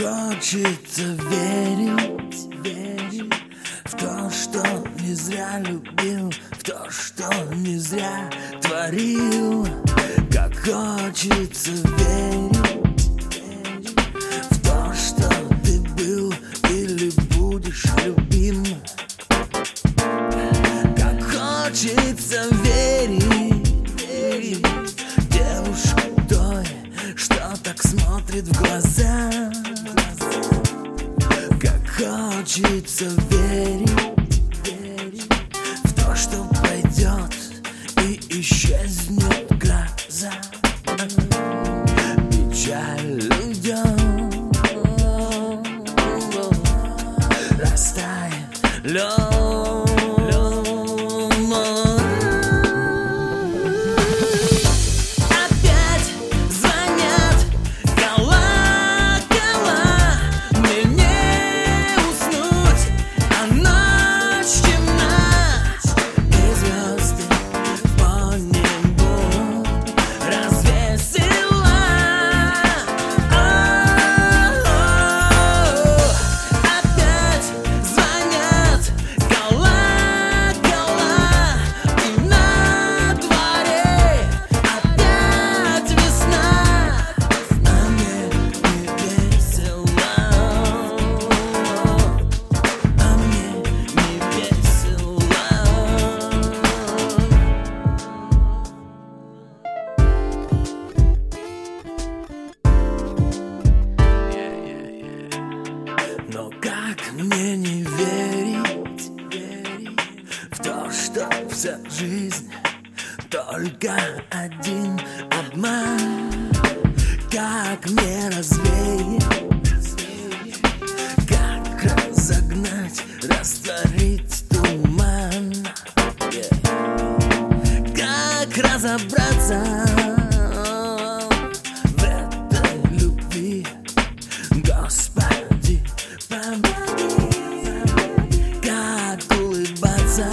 хочется верить, верить В то, что не зря любил В то, что не зря творил. Как хочется верить, хочется верить, верить В то, что пройдет и исчезнет гроза. Печаль Но как мне не верить, В то, что вся жизнь Только один обман? Как мне развеять? Как разогнать, растворить туман. Как разобраться Как улыбаться,